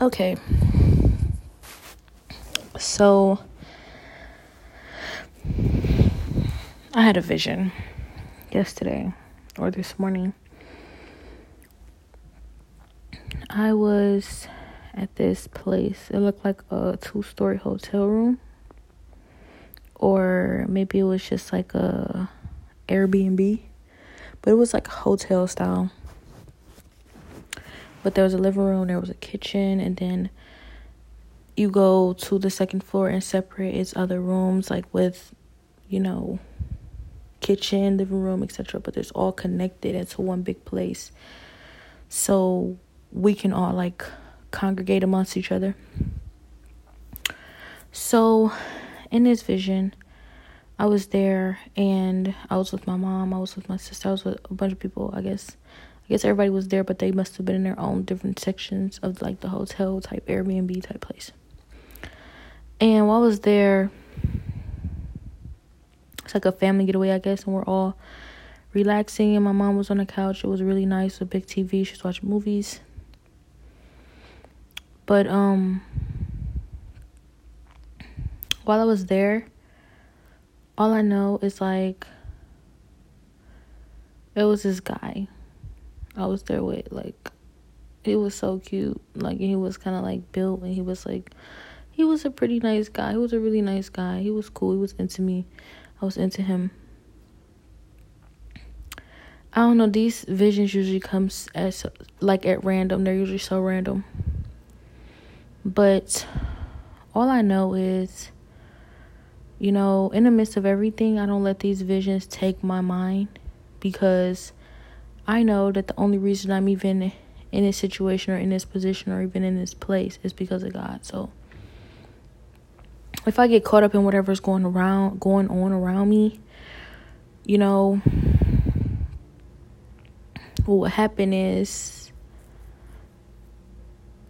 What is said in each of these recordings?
Okay. So I had a vision yesterday or this morning. I was at this place. It looked like a two story hotel room. Or maybe it was just like a Airbnb. But it was like hotel style. But there was a living room, there was a kitchen, and then you go to the second floor and separate its other rooms, like with, you know, kitchen, living room, etc. But it's all connected into one big place. So we can all like congregate amongst each other. So in this vision, I was there and I was with my mom, I was with my sister, I was with a bunch of people, I guess. I guess everybody was there, but they must have been in their own different sections of like the hotel type Airbnb type place. And while I was there, it's like a family getaway, I guess, and we're all relaxing. And my mom was on the couch. It was really nice, a big TV. She was watching movies. But um, while I was there, all I know is like it was this guy I was there with like he was so cute. Like he was kind of like built and he was like he was a pretty nice guy. He was a really nice guy. He was cool. He was into me. I was into him. I don't know. These visions usually comes as like at random. They're usually so random. But all I know is, you know, in the midst of everything, I don't let these visions take my mind because I know that the only reason I'm even in this situation or in this position or even in this place is because of God. So if I get caught up in whatever's going around going on around me, you know, what will happen is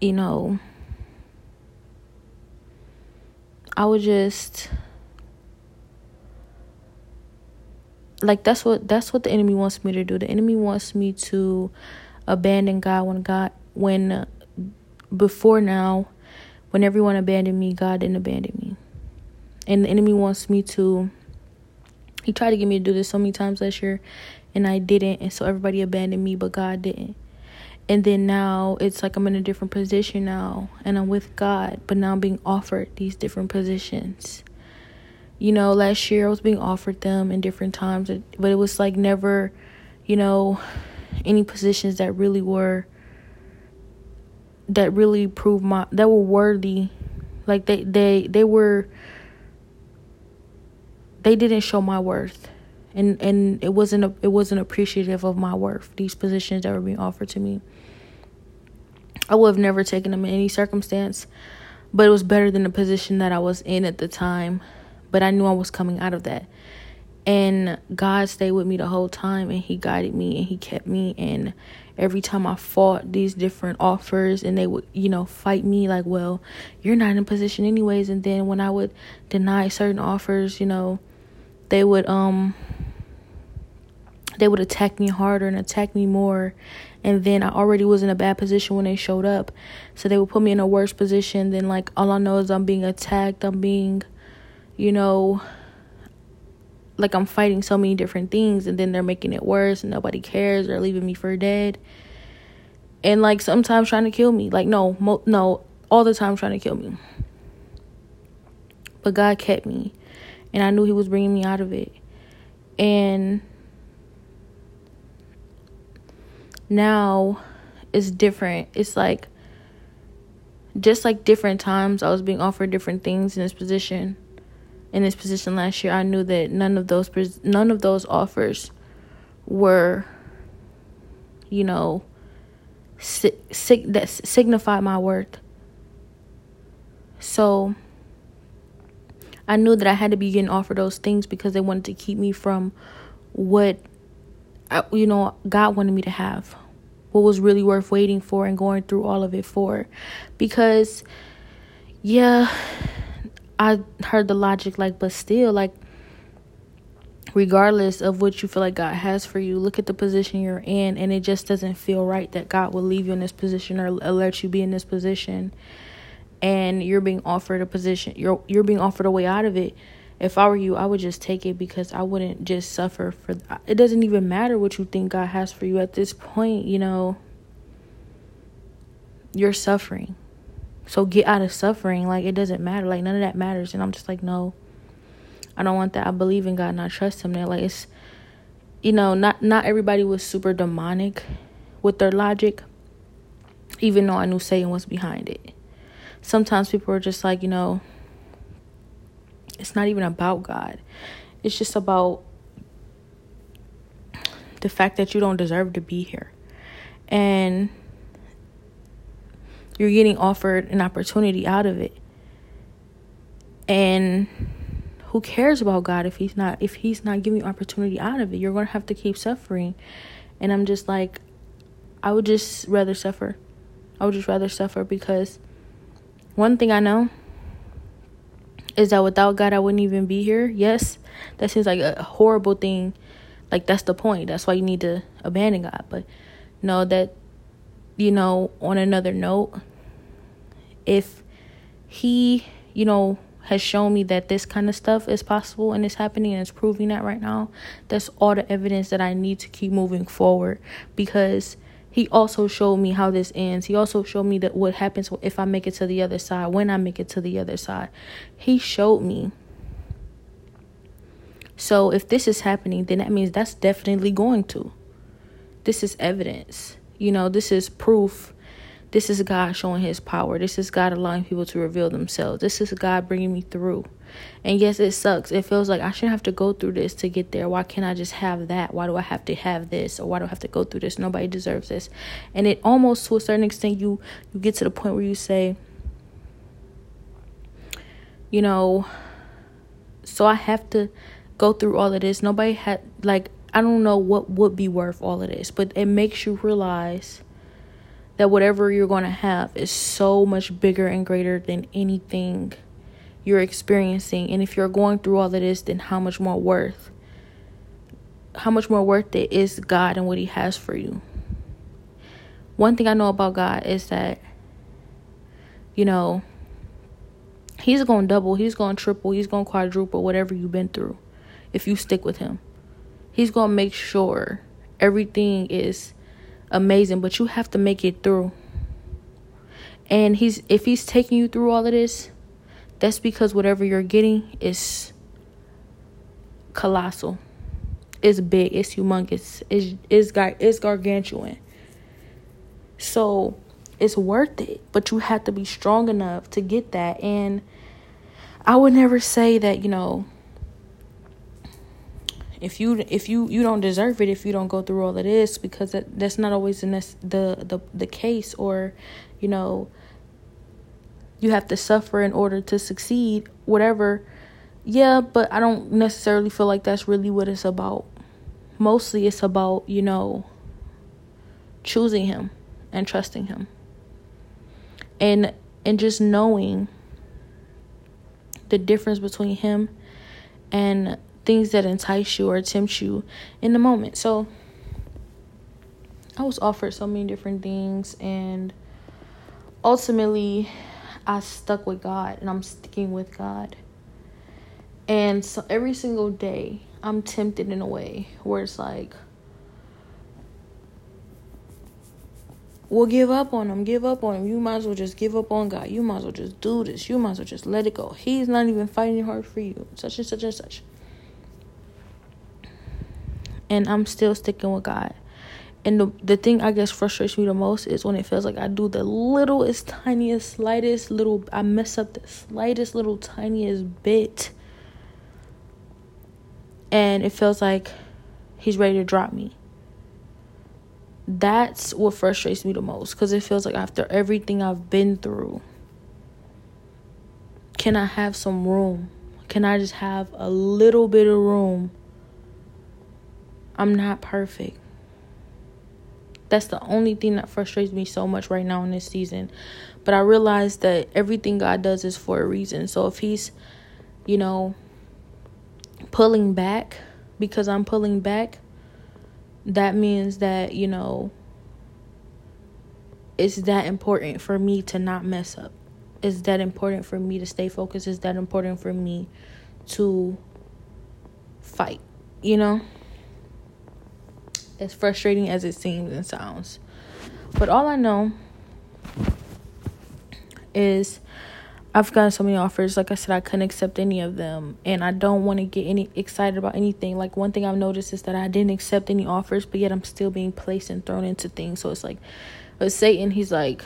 you know I would just like that's what that's what the enemy wants me to do. The enemy wants me to abandon God when God when before now when everyone abandoned me, God didn't abandon me. And the enemy wants me to he tried to get me to do this so many times last year and I didn't and so everybody abandoned me but God didn't. And then now it's like I'm in a different position now and I'm with God, but now I'm being offered these different positions you know, last year I was being offered them in different times, but it was like never, you know, any positions that really were that really proved my that were worthy. Like they they they were they didn't show my worth. And and it wasn't a, it wasn't appreciative of my worth. These positions that were being offered to me. I would have never taken them in any circumstance, but it was better than the position that I was in at the time but I knew I was coming out of that. And God stayed with me the whole time and He guided me and He kept me. And every time I fought these different offers and they would, you know, fight me like, well, you're not in position anyways. And then when I would deny certain offers, you know, they would, um, they would attack me harder and attack me more. And then I already was in a bad position when they showed up. So they would put me in a worse position. Then, like, all I know is I'm being attacked, I'm being you know, like I'm fighting so many different things and then they're making it worse and nobody cares. They're leaving me for dead. And like sometimes trying to kill me. Like no, mo- no, all the time trying to kill me. But God kept me and I knew he was bringing me out of it. And now it's different. It's like just like different times I was being offered different things in this position in this position last year, I knew that none of those none of those offers were, you know, sig- sig- that signified my worth. So I knew that I had to be getting offered those things because they wanted to keep me from what, I, you know, God wanted me to have, what was really worth waiting for and going through all of it for, because, yeah I heard the logic like but still like regardless of what you feel like God has for you, look at the position you're in, and it just doesn't feel right that God will leave you in this position or, let you be in this position, and you're being offered a position, you're you're being offered a way out of it. If I were you, I would just take it because I wouldn't just suffer for. It doesn't even matter what you think God has for you at this point. You know, you're suffering, so get out of suffering. Like it doesn't matter. Like none of that matters. And I'm just like, no. I don't want that. I believe in God and I trust him there. Like it's you know, not not everybody was super demonic with their logic, even though I knew Satan was behind it. Sometimes people are just like, you know, it's not even about God. It's just about the fact that you don't deserve to be here. And you're getting offered an opportunity out of it. And who cares about God if he's not if he's not giving you opportunity out of it? You're going to have to keep suffering. And I'm just like I would just rather suffer. I would just rather suffer because one thing I know is that without God I wouldn't even be here. Yes, that seems like a horrible thing. Like that's the point. That's why you need to abandon God. But know that you know, on another note, if he, you know, has shown me that this kind of stuff is possible and it's happening and it's proving that right now, that's all the evidence that I need to keep moving forward because he also showed me how this ends. He also showed me that what happens if I make it to the other side, when I make it to the other side. He showed me. So if this is happening, then that means that's definitely going to. This is evidence. You know, this is proof this is God showing his power. This is God allowing people to reveal themselves. This is God bringing me through. And yes, it sucks. It feels like I shouldn't have to go through this to get there. Why can't I just have that? Why do I have to have this? Or why do I have to go through this? Nobody deserves this. And it almost to a certain extent you you get to the point where you say, you know, so I have to go through all of this. Nobody had like I don't know what would be worth all of this, but it makes you realize that whatever you're going to have is so much bigger and greater than anything you're experiencing. And if you're going through all of this, then how much more worth? How much more worth it is God and what He has for you? One thing I know about God is that, you know, He's going to double, He's going to triple, He's going to quadruple whatever you've been through if you stick with Him. He's going to make sure everything is amazing, but you have to make it through. And he's if he's taking you through all of this, that's because whatever you're getting is colossal. It's big, it's humongous, it's it's, gar- it's gargantuan. So it's worth it, but you have to be strong enough to get that. And I would never say that, you know, if you if you you don't deserve it if you don't go through all of this because that, that's not always the, the the the case or you know you have to suffer in order to succeed whatever. Yeah but i don't necessarily feel like that's really what it's about. Mostly it's about you know choosing him and trusting him. And and just knowing the difference between him and things that entice you or tempt you in the moment. So I was offered so many different things and ultimately I stuck with God and I'm sticking with God. And so every single day I'm tempted in a way where it's like We'll give up on him. Give up on him. You might as well just give up on God. You might as well just do this. You might as well just let it go. He's not even fighting hard for you. Such and such and such and I'm still sticking with God. And the the thing I guess frustrates me the most is when it feels like I do the littlest, tiniest, slightest little I mess up the slightest little tiniest bit. And it feels like he's ready to drop me. That's what frustrates me the most because it feels like after everything I've been through, can I have some room? Can I just have a little bit of room I'm not perfect. That's the only thing that frustrates me so much right now in this season. But I realize that everything God does is for a reason. So if He's, you know, pulling back because I'm pulling back, that means that, you know, it's that important for me to not mess up. It's that important for me to stay focused. It's that important for me to fight, you know? As frustrating as it seems and sounds. But all I know is I've gotten so many offers. Like I said, I couldn't accept any of them, and I don't want to get any excited about anything. Like one thing I've noticed is that I didn't accept any offers, but yet I'm still being placed and thrown into things. So it's like, but Satan, he's like,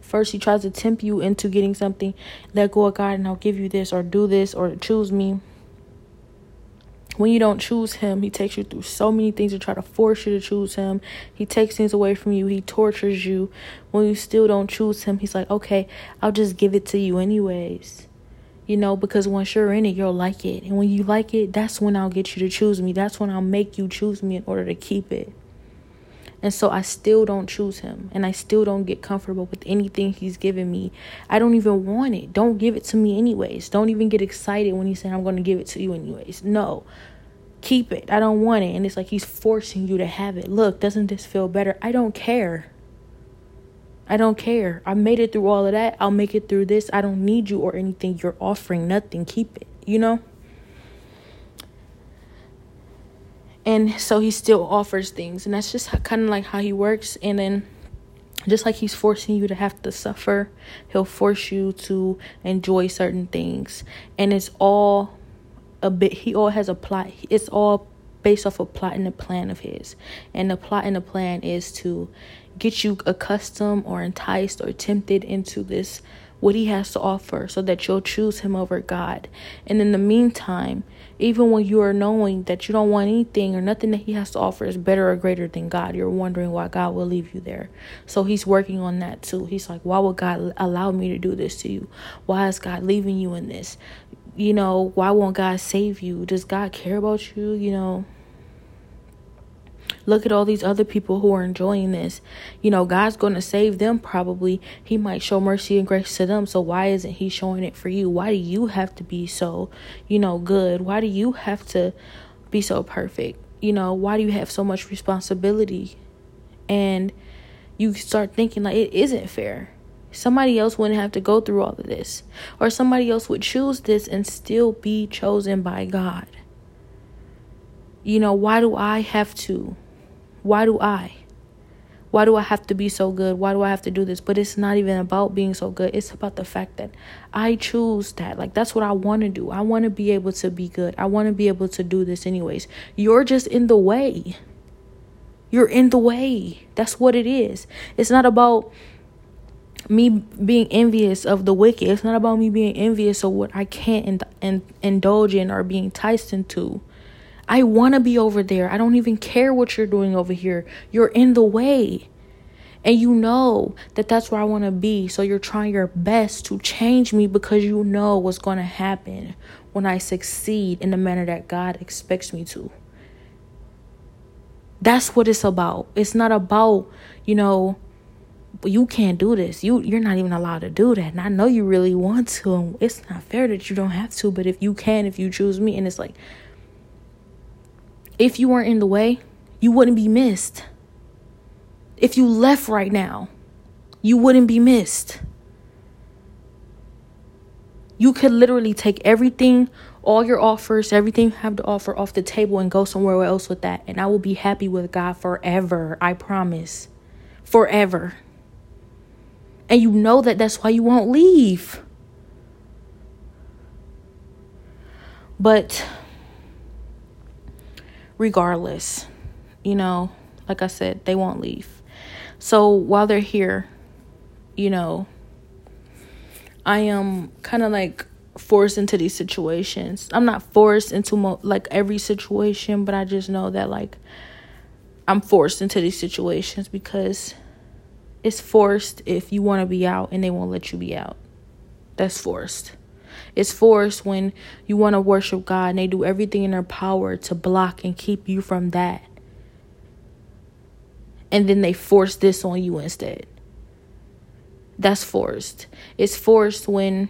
first he tries to tempt you into getting something. Let go of God, and I'll give you this, or do this, or choose me when you don't choose him, he takes you through so many things to try to force you to choose him. He takes things away from you. He tortures you. When you still don't choose him, he's like, okay, I'll just give it to you anyways. You know, because once you're in it, you'll like it. And when you like it, that's when I'll get you to choose me. That's when I'll make you choose me in order to keep it. And so I still don't choose him. And I still don't get comfortable with anything he's given me. I don't even want it. Don't give it to me, anyways. Don't even get excited when he said I'm going to give it to you, anyways. No keep it. I don't want it. And it's like he's forcing you to have it. Look, doesn't this feel better? I don't care. I don't care. I made it through all of that. I'll make it through this. I don't need you or anything. You're offering nothing. Keep it, you know? And so he still offers things. And that's just kind of like how he works. And then just like he's forcing you to have to suffer, he'll force you to enjoy certain things. And it's all a bit he all has a plot it's all based off a plot and a plan of his and the plot and the plan is to get you accustomed or enticed or tempted into this what he has to offer so that you'll choose him over God. And in the meantime, even when you are knowing that you don't want anything or nothing that he has to offer is better or greater than God, you're wondering why God will leave you there. So he's working on that too. He's like, why would God allow me to do this to you? Why is God leaving you in this? you know, why won't God save you? Does God care about you? You know, look at all these other people who are enjoying this. You know, God's going to save them probably. He might show mercy and grace to them. So why isn't He showing it for you? Why do you have to be so, you know, good? Why do you have to be so perfect? You know, why do you have so much responsibility? And you start thinking like it isn't fair Somebody else wouldn't have to go through all of this. Or somebody else would choose this and still be chosen by God. You know, why do I have to? Why do I? Why do I have to be so good? Why do I have to do this? But it's not even about being so good. It's about the fact that I choose that. Like, that's what I want to do. I want to be able to be good. I want to be able to do this, anyways. You're just in the way. You're in the way. That's what it is. It's not about me being envious of the wicked. It's not about me being envious of what I can't in, in, indulge in or being enticed into. I want to be over there. I don't even care what you're doing over here. You're in the way. And you know that that's where I want to be. So you're trying your best to change me because you know what's going to happen when I succeed in the manner that God expects me to. That's what it's about. It's not about, you know, you can't do this. You you're not even allowed to do that. And I know you really want to. It's not fair that you don't have to, but if you can, if you choose me, and it's like if you weren't in the way, you wouldn't be missed. If you left right now, you wouldn't be missed. You could literally take everything, all your offers, everything you have to offer off the table and go somewhere else with that. And I will be happy with God forever. I promise. Forever. And you know that that's why you won't leave. But regardless, you know, like I said, they won't leave. So while they're here, you know, I am kind of like forced into these situations. I'm not forced into mo- like every situation, but I just know that like I'm forced into these situations because it's forced if you want to be out and they won't let you be out. That's forced. It's forced when you want to worship God and they do everything in their power to block and keep you from that. And then they force this on you instead. That's forced. It's forced when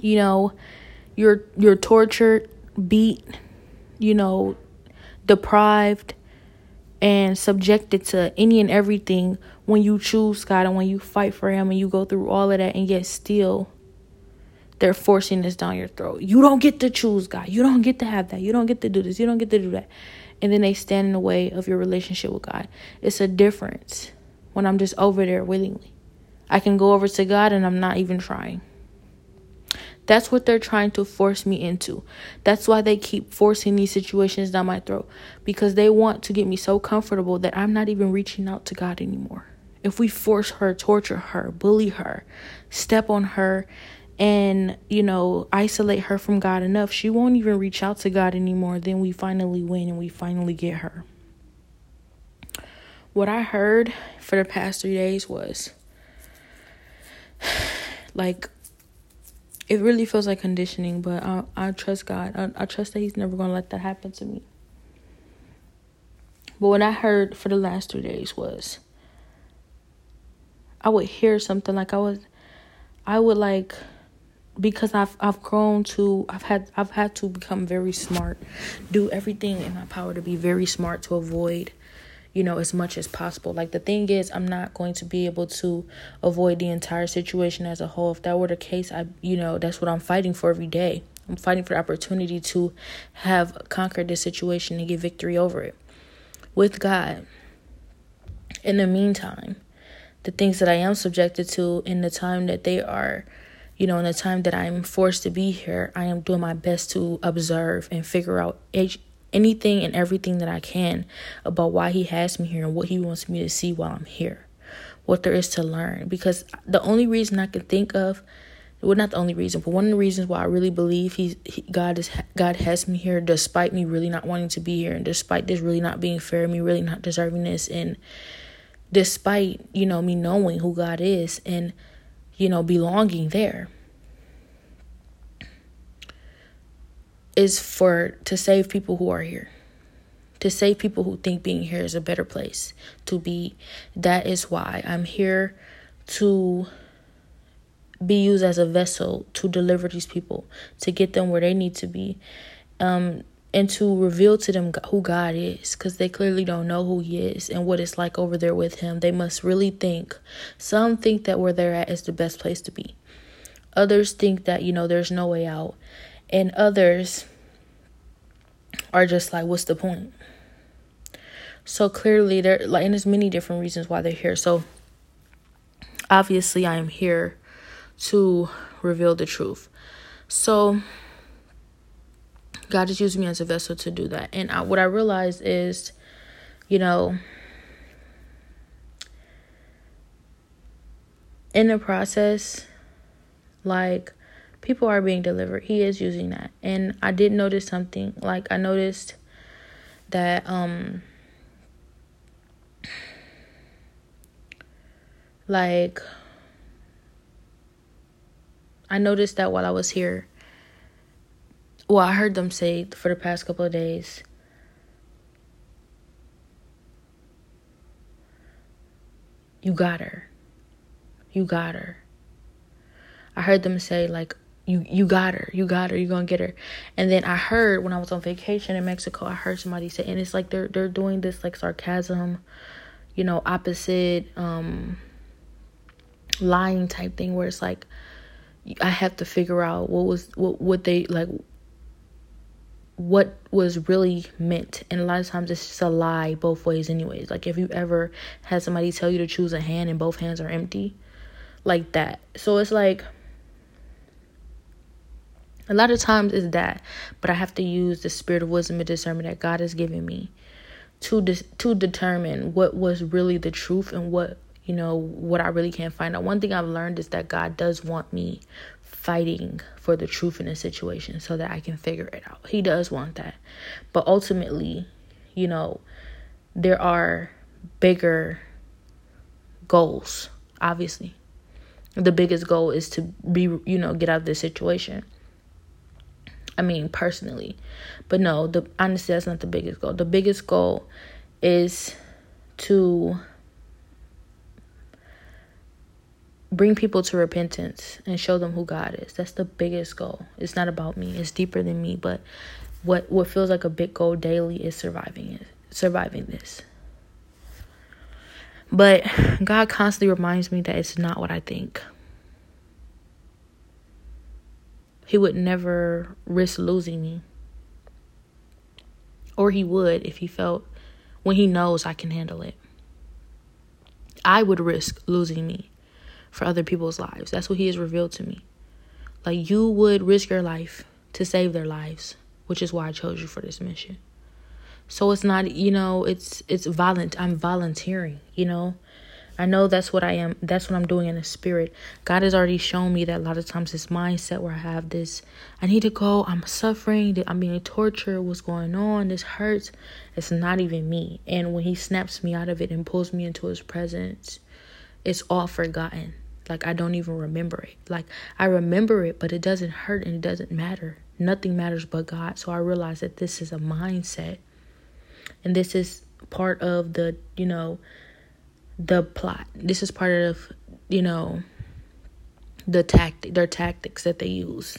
you know you're you're tortured beat, you know, deprived, and subjected to any and everything when you choose God and when you fight for Him and you go through all of that, and yet still they're forcing this down your throat. You don't get to choose God. You don't get to have that. You don't get to do this. You don't get to do that. And then they stand in the way of your relationship with God. It's a difference when I'm just over there willingly. I can go over to God and I'm not even trying. That's what they're trying to force me into. That's why they keep forcing these situations down my throat because they want to get me so comfortable that I'm not even reaching out to God anymore. If we force her, torture her, bully her, step on her, and, you know, isolate her from God enough, she won't even reach out to God anymore. Then we finally win and we finally get her. What I heard for the past three days was like it really feels like conditioning, but I I trust God. I, I trust that He's never gonna let that happen to me. But what I heard for the last three days was I would hear something like I was I would like because I've I've grown to I've had I've had to become very smart, do everything in my power to be very smart to avoid you know, as much as possible. Like the thing is, I'm not going to be able to avoid the entire situation as a whole. If that were the case, I, you know, that's what I'm fighting for every day. I'm fighting for the opportunity to have conquered this situation and get victory over it with God. In the meantime, the things that I am subjected to in the time that they are, you know, in the time that I'm forced to be here, I am doing my best to observe and figure out each anything and everything that I can about why he has me here and what he wants me to see while I'm here. What there is to learn. Because the only reason I can think of well not the only reason, but one of the reasons why I really believe he's he, God is God has me here despite me really not wanting to be here and despite this really not being fair, me really not deserving this and despite, you know, me knowing who God is and you know belonging there. is for to save people who are here to save people who think being here is a better place to be that is why i'm here to be used as a vessel to deliver these people to get them where they need to be um and to reveal to them who God is because they clearly don't know who He is and what it's like over there with Him. They must really think. Some think that where they're at is the best place to be, others think that, you know, there's no way out and others are just like what's the point so clearly there like and there's many different reasons why they're here so obviously i am here to reveal the truth so god just used me as a vessel to do that and I, what i realized is you know in the process like people are being delivered. He is using that. And I did notice something. Like I noticed that um like I noticed that while I was here. Well, I heard them say for the past couple of days. You got her. You got her. I heard them say like you you got her you got her you're gonna get her and then i heard when i was on vacation in mexico i heard somebody say and it's like they're they're doing this like sarcasm you know opposite um lying type thing where it's like i have to figure out what was what what they like what was really meant and a lot of times it's just a lie both ways anyways like if you ever had somebody tell you to choose a hand and both hands are empty like that so it's like a lot of times it's that, but I have to use the spirit of wisdom and discernment that God has given me to de- to determine what was really the truth and what you know what I really can't find out. One thing I've learned is that God does want me fighting for the truth in a situation so that I can figure it out. He does want that. But ultimately, you know, there are bigger goals, obviously. The biggest goal is to be, you know, get out of this situation. I mean, personally. But no, the honestly that's not the biggest goal. The biggest goal is to bring people to repentance and show them who God is. That's the biggest goal. It's not about me. It's deeper than me, but what what feels like a big goal daily is surviving it, surviving this. But God constantly reminds me that it's not what I think. He would never risk losing me. Or he would if he felt when he knows I can handle it. I would risk losing me for other people's lives. That's what he has revealed to me. Like you would risk your life to save their lives, which is why I chose you for this mission. So it's not, you know, it's it's violent. I'm volunteering, you know. I know that's what I am. That's what I'm doing in the spirit. God has already shown me that a lot of times this mindset where I have this, I need to go. I'm suffering. I'm being tortured. What's going on? This hurts. It's not even me. And when He snaps me out of it and pulls me into His presence, it's all forgotten. Like I don't even remember it. Like I remember it, but it doesn't hurt and it doesn't matter. Nothing matters but God. So I realize that this is a mindset. And this is part of the, you know, the plot. This is part of, you know, the tactic their tactics that they use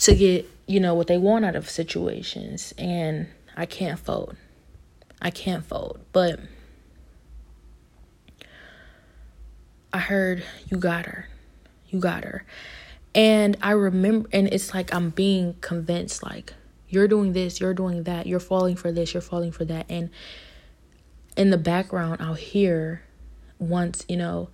to get, you know, what they want out of situations. And I can't fold. I can't fold. But I heard you got her. You got her. And I remember and it's like I'm being convinced like you're doing this, you're doing that, you're falling for this, you're falling for that. And in the background, I'll hear once, you know,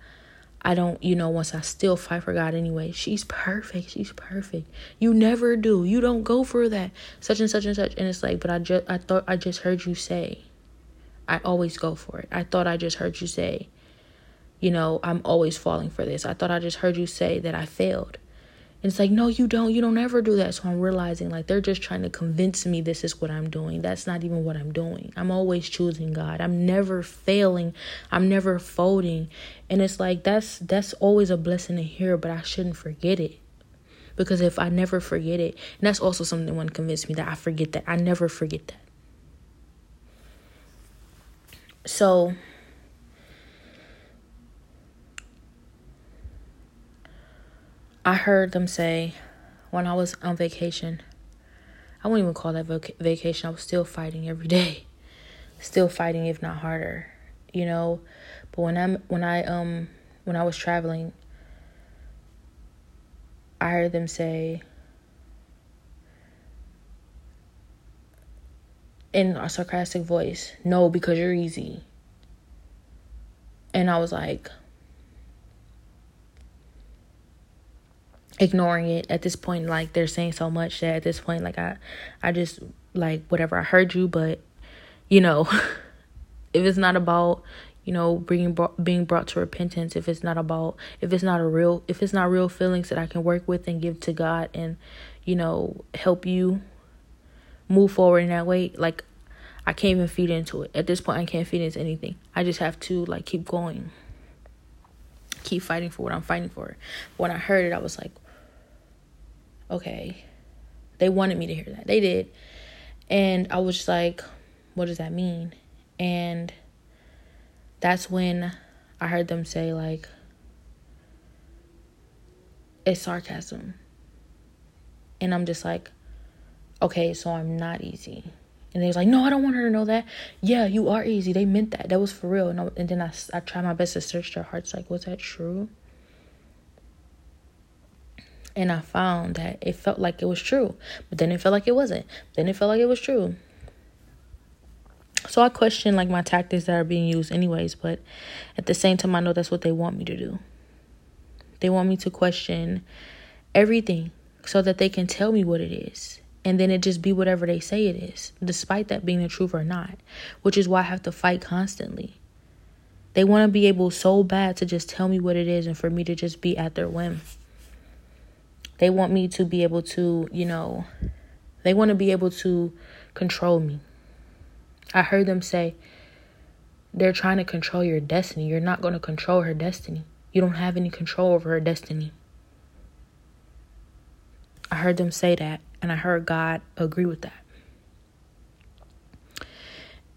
I don't, you know, once I still fight for God anyway, she's perfect. She's perfect. You never do. You don't go for that. Such and such and such. And it's like, but I just, I thought I just heard you say, I always go for it. I thought I just heard you say, you know, I'm always falling for this. I thought I just heard you say that I failed. And it's like, no, you don't. You don't ever do that. So I'm realizing like they're just trying to convince me this is what I'm doing. That's not even what I'm doing. I'm always choosing God. I'm never failing. I'm never folding. And it's like that's that's always a blessing to hear, but I shouldn't forget it. Because if I never forget it, and that's also something one convinced me that I forget that. I never forget that. So I heard them say when I was on vacation, I wouldn't even call that voc- vacation. I was still fighting every day, still fighting if not harder, you know. But when I'm when I um when I was traveling, I heard them say in a sarcastic voice, "No, because you're easy." And I was like, ignoring it at this point like they're saying so much that at this point like i i just like whatever i heard you but you know if it's not about you know bringing being brought to repentance if it's not about if it's not a real if it's not real feelings that i can work with and give to god and you know help you move forward in that way like i can't even feed into it. At this point i can't feed into anything. I just have to like keep going. Keep fighting for what i'm fighting for. When i heard it i was like okay. They wanted me to hear that. They did. And I was just like, what does that mean? And that's when I heard them say, like, it's sarcasm. And I'm just like, okay, so I'm not easy. And they was like, no, I don't want her to know that. Yeah, you are easy. They meant that. That was for real. And, I, and then I, I tried my best to search their hearts. Like, was that true? And I found that it felt like it was true, but then it felt like it wasn't. Then it felt like it was true. So I question like my tactics that are being used anyways, but at the same time I know that's what they want me to do. They want me to question everything so that they can tell me what it is. And then it just be whatever they say it is, despite that being the truth or not, which is why I have to fight constantly. They want to be able so bad to just tell me what it is and for me to just be at their whim. They want me to be able to, you know, they want to be able to control me. I heard them say, they're trying to control your destiny. You're not going to control her destiny. You don't have any control over her destiny. I heard them say that, and I heard God agree with that.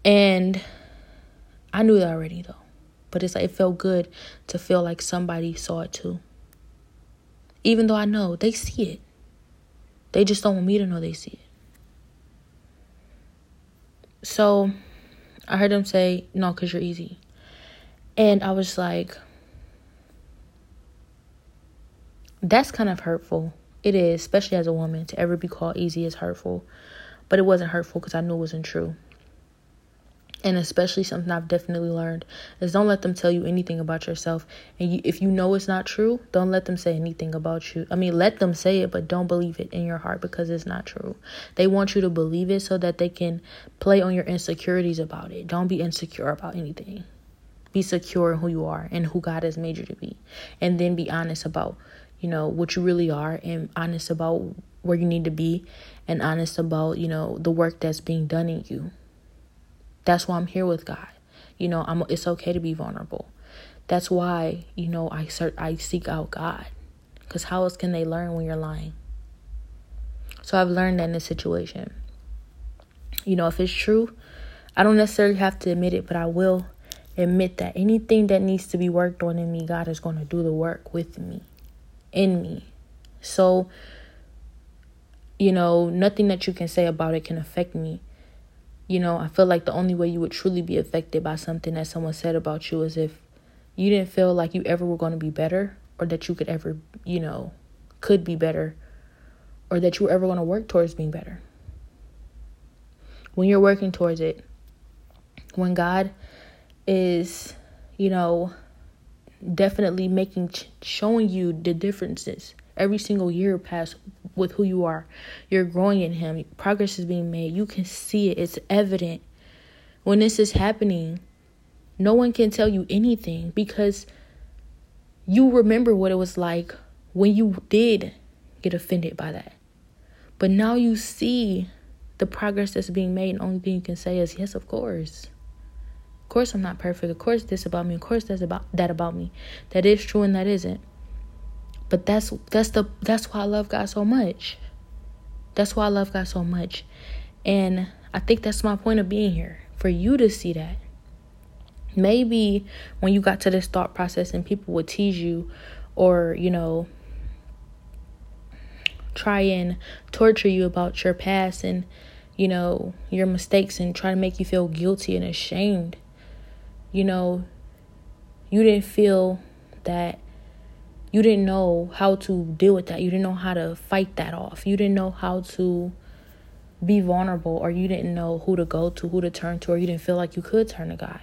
And I knew that already, though. But it's like it felt good to feel like somebody saw it too. Even though I know they see it. They just don't want me to know they see it. So I heard them say, No, because you're easy. And I was like, That's kind of hurtful. It is, especially as a woman, to ever be called easy is hurtful. But it wasn't hurtful because I knew it wasn't true and especially something I've definitely learned is don't let them tell you anything about yourself. And you, if you know it's not true, don't let them say anything about you. I mean, let them say it, but don't believe it in your heart because it's not true. They want you to believe it so that they can play on your insecurities about it. Don't be insecure about anything. Be secure in who you are and who God has made you to be. And then be honest about, you know, what you really are and honest about where you need to be and honest about, you know, the work that's being done in you. That's why I'm here with God. You know, I'm it's okay to be vulnerable. That's why, you know, I search I seek out God. Cuz how else can they learn when you're lying? So I've learned that in this situation. You know, if it's true, I don't necessarily have to admit it, but I will admit that anything that needs to be worked on in me, God is going to do the work with me, in me. So, you know, nothing that you can say about it can affect me you know, I feel like the only way you would truly be affected by something that someone said about you is if you didn't feel like you ever were going to be better or that you could ever, you know, could be better or that you were ever going to work towards being better. When you're working towards it, when God is, you know, definitely making showing you the differences every single year past with who you are. You're growing in Him. Progress is being made. You can see it, it's evident. When this is happening, no one can tell you anything because you remember what it was like when you did get offended by that. But now you see the progress that's being made, and only thing you can say is, Yes, of course. Of course I'm not perfect. Of course this about me. Of course that's about that about me. That is true and that isn't. But that's that's the that's why I love God so much. That's why I love God so much. And I think that's my point of being here for you to see that. Maybe when you got to this thought process and people would tease you or, you know, try and torture you about your past and, you know, your mistakes and try to make you feel guilty and ashamed. You know, you didn't feel that you didn't know how to deal with that. You didn't know how to fight that off. You didn't know how to be vulnerable, or you didn't know who to go to, who to turn to, or you didn't feel like you could turn to God.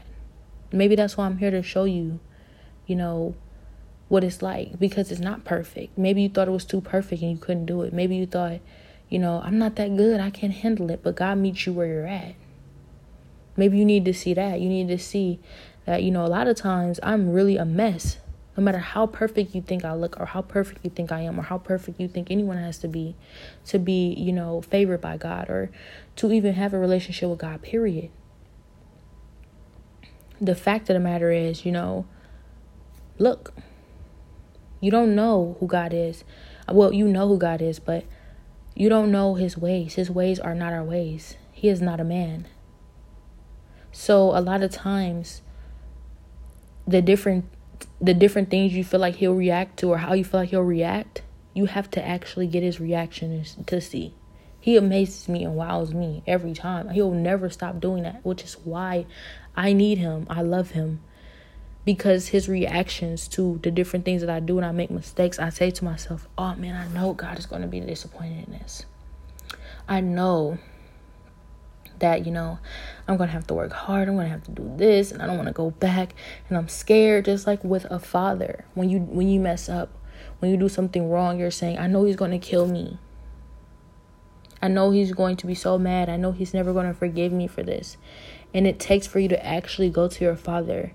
Maybe that's why I'm here to show you, you know, what it's like because it's not perfect. Maybe you thought it was too perfect and you couldn't do it. Maybe you thought, you know, I'm not that good, I can't handle it, but God meets you where you're at. Maybe you need to see that. You need to see that, you know, a lot of times I'm really a mess no matter how perfect you think I look, or how perfect you think I am, or how perfect you think anyone has to be to be, you know, favored by God, or to even have a relationship with God, period. The fact of the matter is, you know, look, you don't know who God is. Well, you know who God is, but you don't know his ways. His ways are not our ways. He is not a man. So, a lot of times, the different the different things you feel like he'll react to or how you feel like he'll react, you have to actually get his reaction to see. He amazes me and wows me every time. He'll never stop doing that, which is why I need him. I love him. Because his reactions to the different things that I do when I make mistakes, I say to myself, oh man, I know God is going to be disappointed in this. I know that, you know, I'm going to have to work hard. I'm going to have to do this and I don't want to go back and I'm scared just like with a father. When you when you mess up, when you do something wrong, you're saying, "I know he's going to kill me." I know he's going to be so mad. I know he's never going to forgive me for this. And it takes for you to actually go to your father.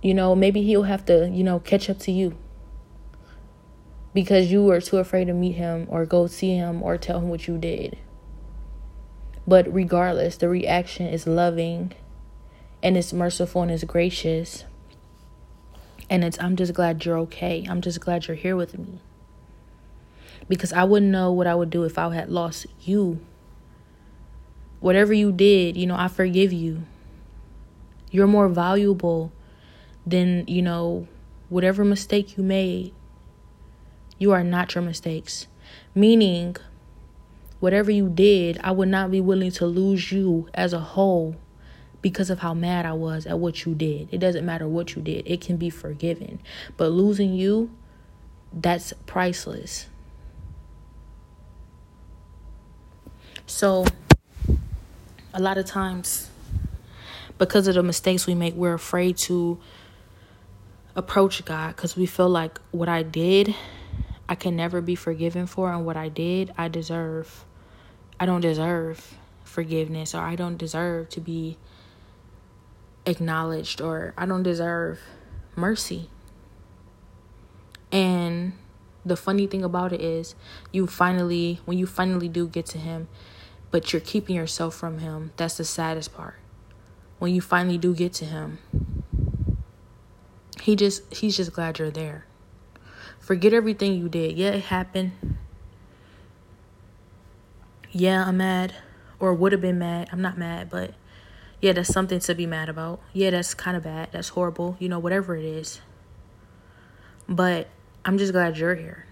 You know, maybe he'll have to, you know, catch up to you because you were too afraid to meet him or go see him or tell him what you did. But regardless, the reaction is loving and it's merciful and it's gracious. And it's, I'm just glad you're okay. I'm just glad you're here with me. Because I wouldn't know what I would do if I had lost you. Whatever you did, you know, I forgive you. You're more valuable than, you know, whatever mistake you made. You are not your mistakes. Meaning, whatever you did, I would not be willing to lose you as a whole because of how mad I was at what you did. It doesn't matter what you did, it can be forgiven. But losing you, that's priceless. So, a lot of times, because of the mistakes we make, we're afraid to approach God because we feel like what I did, I can never be forgiven for, and what I did, I deserve. I don't deserve forgiveness, or I don't deserve to be acknowledged, or I don't deserve mercy. And the funny thing about it is, you finally, when you finally do get to Him, but you're keeping yourself from Him, that's the saddest part. When you finally do get to Him, He just, He's just glad you're there. Forget everything you did. Yeah, it happened. Yeah, I'm mad, or would have been mad. I'm not mad, but yeah, that's something to be mad about. Yeah, that's kind of bad. That's horrible. You know, whatever it is. But I'm just glad you're here.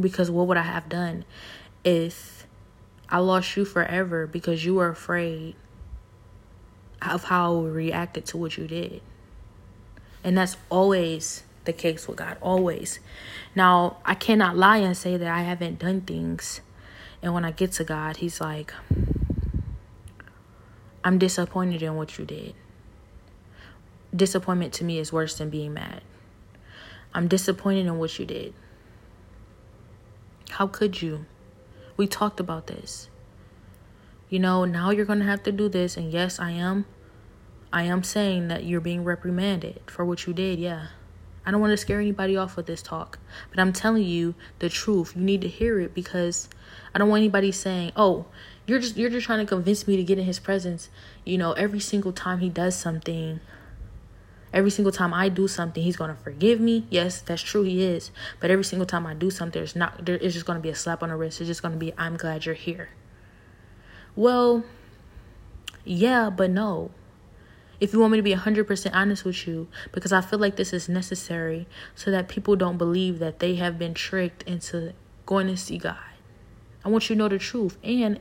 Because what would I have done if I lost you forever because you were afraid of how I reacted to what you did? And that's always the case with God, always. Now, I cannot lie and say that I haven't done things. And when I get to God, He's like, I'm disappointed in what you did. Disappointment to me is worse than being mad. I'm disappointed in what you did. How could you? We talked about this. You know, now you're going to have to do this. And yes, I am. I am saying that you're being reprimanded for what you did. Yeah. I don't want to scare anybody off with this talk, but I'm telling you the truth. You need to hear it because I don't want anybody saying, "Oh, you're just you're just trying to convince me to get in his presence." You know, every single time he does something, every single time I do something, he's to forgive me. Yes, that's true he is. But every single time I do something, there's not there is just to be a slap on the wrist. It's just to be I'm glad you're here. Well, yeah, but no if you want me to be 100% honest with you, because I feel like this is necessary so that people don't believe that they have been tricked into going to see God. I want you to know the truth and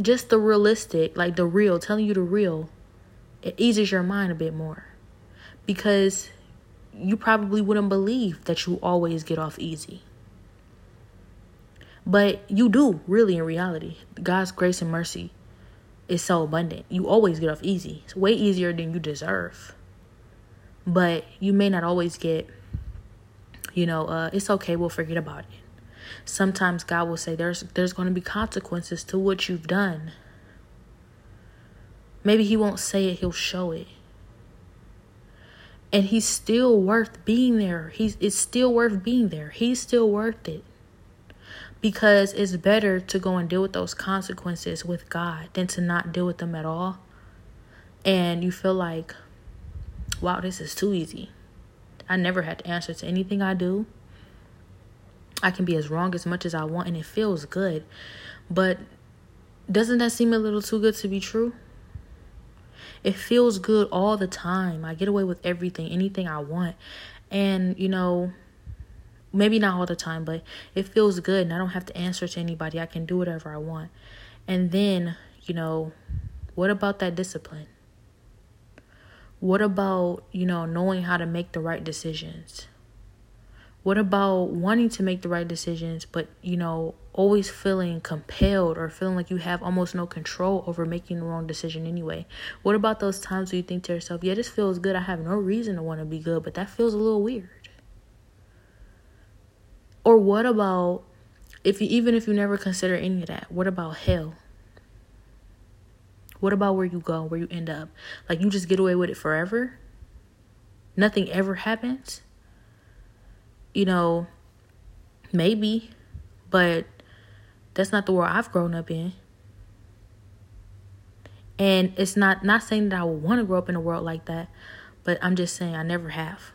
just the realistic, like the real, telling you the real, it eases your mind a bit more because you probably wouldn't believe that you always get off easy. But you do, really, in reality. God's grace and mercy is so abundant. You always get off easy. It's way easier than you deserve. But you may not always get, you know, uh, it's okay, we'll forget about it. Sometimes God will say there's there's going to be consequences to what you've done. Maybe he won't say it, he'll show it. And he's still worth being there. He's it's still worth being there. He's still worth it because it's better to go and deal with those consequences with God than to not deal with them at all. And you feel like, wow, this is too easy. I never had to answer to anything I do. I can be as wrong as much as I want and it feels good. But doesn't that seem a little too good to be true? It feels good all the time. I get away with everything, anything I want. And, you know, maybe not all the time, but it feels good and I don't have to answer to anybody. I can do whatever I want. And then, you know, what about that discipline? What about, you know, knowing how to make the right decisions? What about wanting to make the right decisions, but, you know, always feeling compelled or feeling like you have almost no control over making the wrong decision anyway? What about those times where you think to yourself, yeah, this feels good. I have no reason to want to be good, but that feels a little weird? Or what about if you even if you never consider any of that, what about hell? What about where you go, where you end up? Like you just get away with it forever? Nothing ever happens? You know, maybe, but that's not the world I've grown up in. And it's not not saying that I would want to grow up in a world like that, but I'm just saying I never have.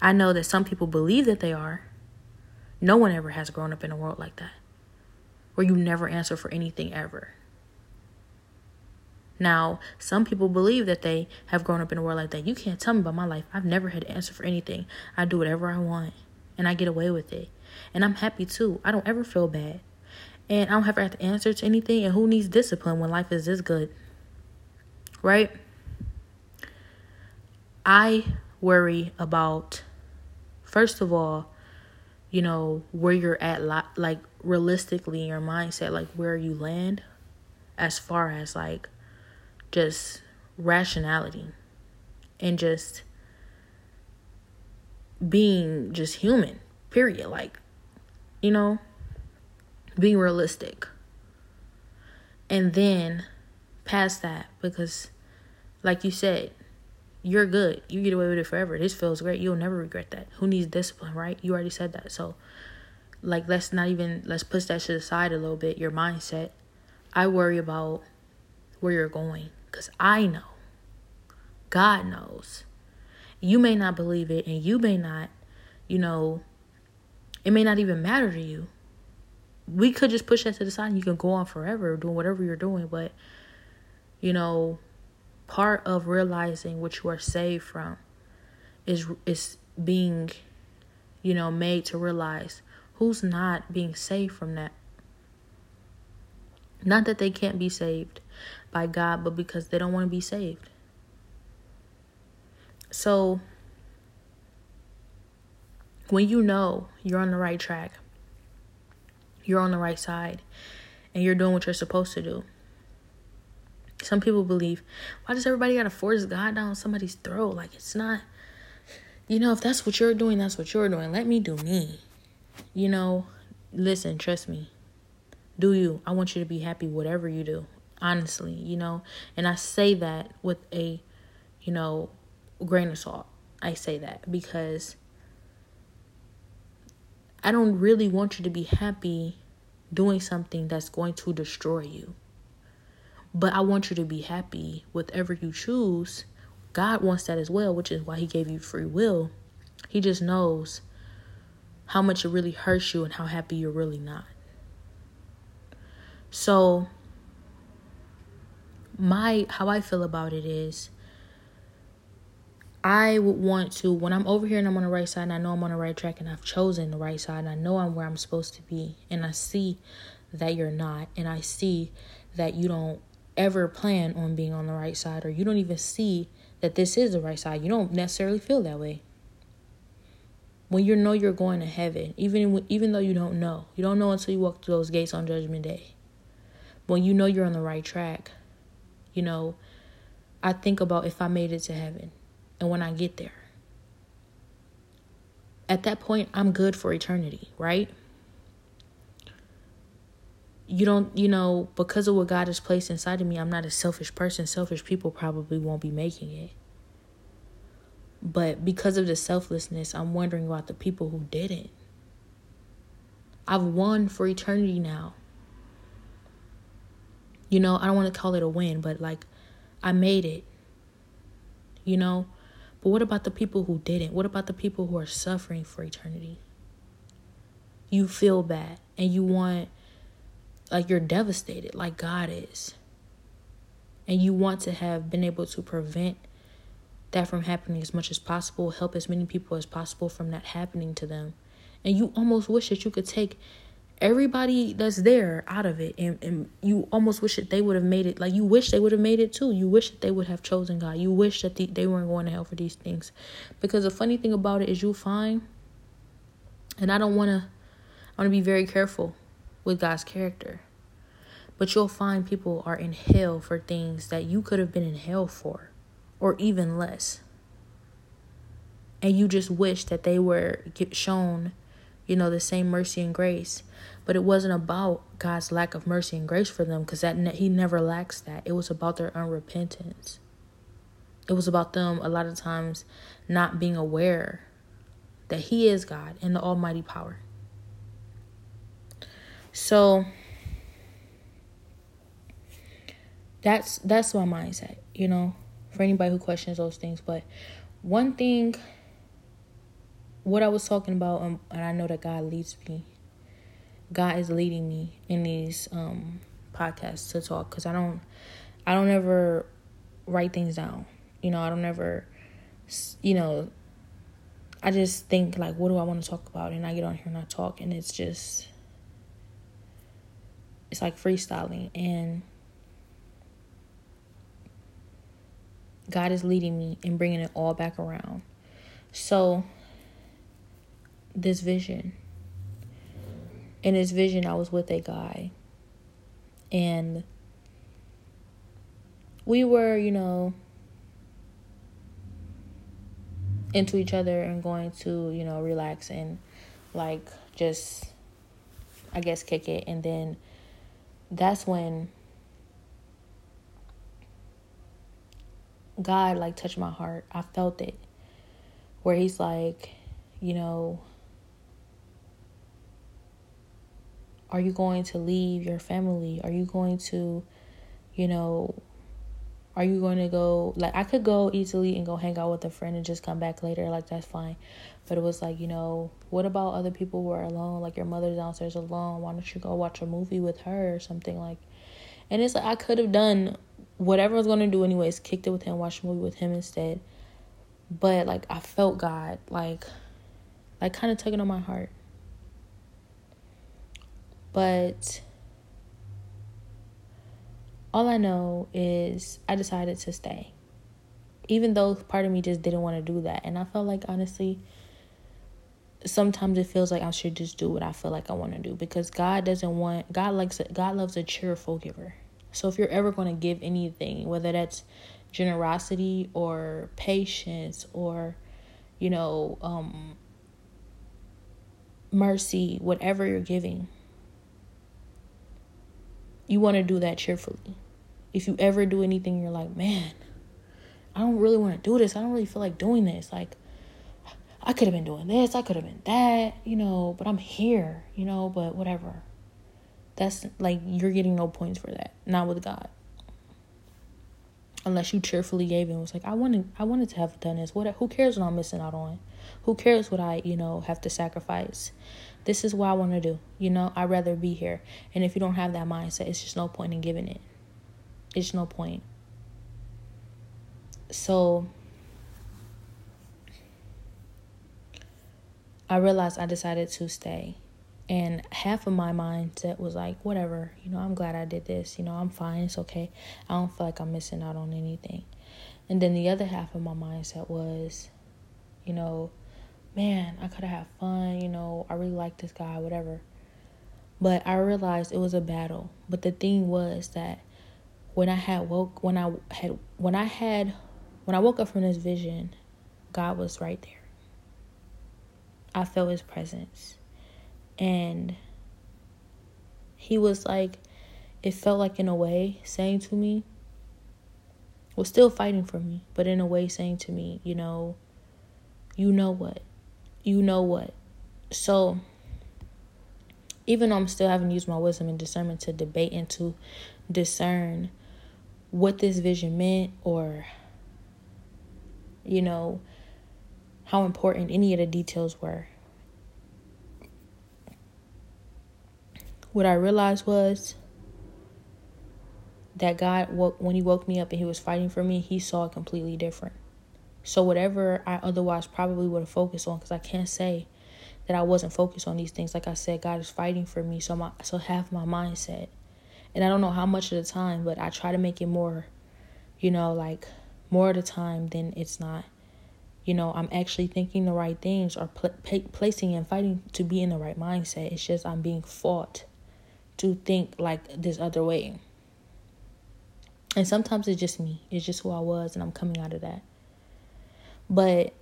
I know that some people believe that they are. No one ever has grown up in a world like that where you never answer for anything ever. Now, some people believe that they have grown up in a world like that. You can't tell me about my life. I've never had to answer for anything. I do whatever I want and I get away with it. And I'm happy too. I don't ever feel bad. and I don't to have to answer to anything. And who needs discipline when life is this good? Right? I worry about, first of all, you know, where you're at, like realistically in your mindset, like where you land as far as like just rationality and just being just human, period. Like, you know, being realistic. And then past that, because like you said, you're good. You get away with it forever. This feels great. You'll never regret that. Who needs discipline, right? You already said that. So, like, let's not even, let's push that shit aside a little bit, your mindset. I worry about where you're going because I know. God knows. You may not believe it and you may not, you know, it may not even matter to you. We could just push that to the side and you can go on forever doing whatever you're doing, but, you know, part of realizing what you are saved from is is being you know made to realize who's not being saved from that not that they can't be saved by God but because they don't want to be saved so when you know you're on the right track you're on the right side and you're doing what you're supposed to do some people believe, why does everybody gotta force God down somebody's throat? Like it's not you know, if that's what you're doing, that's what you're doing. Let me do me. You know, listen, trust me. Do you? I want you to be happy whatever you do. Honestly, you know. And I say that with a, you know, grain of salt. I say that because I don't really want you to be happy doing something that's going to destroy you. But I want you to be happy whatever you choose. God wants that as well, which is why He gave you free will. He just knows how much it really hurts you and how happy you're really not. So, my how I feel about it is I would want to when I'm over here and I'm on the right side and I know I'm on the right track and I've chosen the right side and I know I'm where I'm supposed to be and I see that you're not and I see that you don't ever plan on being on the right side or you don't even see that this is the right side. You don't necessarily feel that way. When you know you're going to heaven, even even though you don't know, you don't know until you walk through those gates on Judgment Day. When you know you're on the right track, you know, I think about if I made it to heaven, and when I get there, at that point, I'm good for eternity, right? you don't you know because of what god has placed inside of me i'm not a selfish person. Selfish people probably won't be making it. But because of the selflessness i'm wondering about the people who didn't. I've won for eternity now you know i don't want to call it a win but like i made it you know but what about the people who didn't what about the people who are suffering for eternity you feel bad and you want like you're devastated like God is. And you want to have been able to prevent that from happening as much as possible, help as many people as possible from that happening to them. And you almost wish that you could take everybody that's there out of it and, and you almost wish that they would have made it like you wish they would have made it too you wish that they would have chosen god you wish that the, they weren't going to hell for these things because the funny thing about it is you'll find and i don't want to i want to be very careful with God's character. But you'll find people are in hell for things that you could have been in hell for, or even less. And you just wish that they were shown, you know, the same mercy and grace. But it wasn't about God's lack of mercy and grace for them, because that He never lacks that. It was about their unrepentance. It was about them a lot of times not being aware that He is God and the Almighty power. So that's that's my mindset, you know, for anybody who questions those things. But one thing, what I was talking about, um, and I know that God leads me. God is leading me in these um podcasts to talk because I don't, I don't ever write things down. You know, I don't ever, you know, I just think like, what do I want to talk about, and I get on here and I talk, and it's just it's like freestyling and God is leading me and bringing it all back around. So, this vision. In his vision, I was with a guy. And we were, you know, into each other and going to, you know, relax and like just, I guess, kick it. And then that's when God like touched my heart. I felt it. Where he's like, you know, are you going to leave your family? Are you going to, you know, are you going to go like I could go easily and go hang out with a friend and just come back later like that's fine. But it was like, you know, what about other people who are alone? Like your mother's downstairs alone. Why don't you go watch a movie with her or something like and it's like I could have done whatever I was gonna do anyways, kicked it with him, watched a movie with him instead. But like I felt God like like kind of tugging on my heart. But all I know is I decided to stay. Even though part of me just didn't want to do that. And I felt like honestly sometimes it feels like I should just do what I feel like I want to do because God doesn't want God likes God loves a cheerful giver. So if you're ever going to give anything, whether that's generosity or patience or you know, um mercy, whatever you're giving, you want to do that cheerfully. If you ever do anything you're like, "Man, I don't really want to do this. I don't really feel like doing this." Like I could have been doing this, I could have been that, you know, but I'm here, you know, but whatever. That's like you're getting no points for that. Not with God. Unless you cheerfully gave and was like, I wanted I wanted to have done this. What who cares what I'm missing out on? Who cares what I, you know, have to sacrifice? This is what I want to do. You know, I'd rather be here. And if you don't have that mindset, it's just no point in giving it. It's no point. So I realized I decided to stay. And half of my mindset was like, whatever, you know, I'm glad I did this. You know, I'm fine. It's okay. I don't feel like I'm missing out on anything. And then the other half of my mindset was, you know, man, I could have had fun. You know, I really like this guy, whatever. But I realized it was a battle. But the thing was that when I had woke, when I had, when I had, when I woke up from this vision, God was right there. I felt his presence. And he was like, it felt like in a way saying to me, was still fighting for me, but in a way saying to me, you know, you know what? You know what? So, even though I'm still having to use my wisdom and discernment to debate and to discern what this vision meant or, you know, how important any of the details were. What I realized was that God, when He woke me up and He was fighting for me, He saw it completely different. So, whatever I otherwise probably would have focused on, because I can't say that I wasn't focused on these things. Like I said, God is fighting for me. So, my, so half my mindset. And I don't know how much of the time, but I try to make it more, you know, like more of the time than it's not you know, I'm actually thinking the right things or pl- placing and fighting to be in the right mindset. It's just I'm being fought to think like this other way. And sometimes it's just me. It's just who I was and I'm coming out of that. But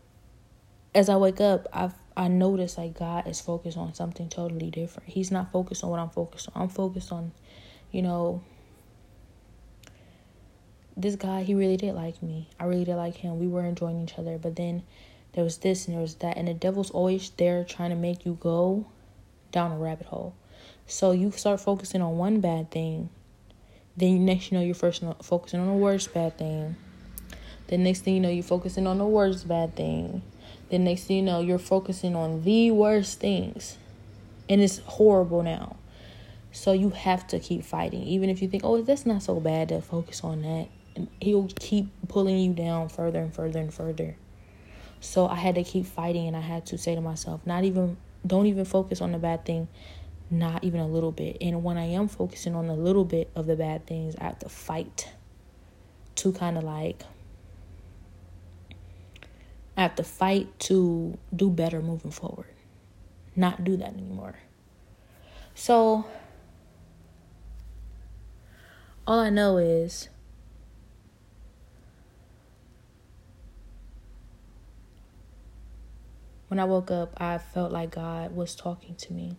as I wake up, I've I notice like God is focused on something totally different. He's not focused on what I'm focused on. I'm focused on, you know, this guy, he really did like me. I really did like him. We were enjoying each other. But then there was this and there was that. And the devil's always there trying to make you go down a rabbit hole. So you start focusing on one bad thing. Then next you know you're first focusing on the worst bad thing. The next thing you know you're focusing on the worst bad thing. The next thing you know you're focusing on the worst things. And it's horrible now. So you have to keep fighting. Even if you think, oh, that's not so bad to focus on that and he'll keep pulling you down further and further and further. So I had to keep fighting and I had to say to myself, not even don't even focus on the bad thing. Not even a little bit. And when I am focusing on a little bit of the bad things, I have to fight to kind of like I have to fight to do better moving forward. Not do that anymore. So all I know is when I woke up, I felt like God was talking to me.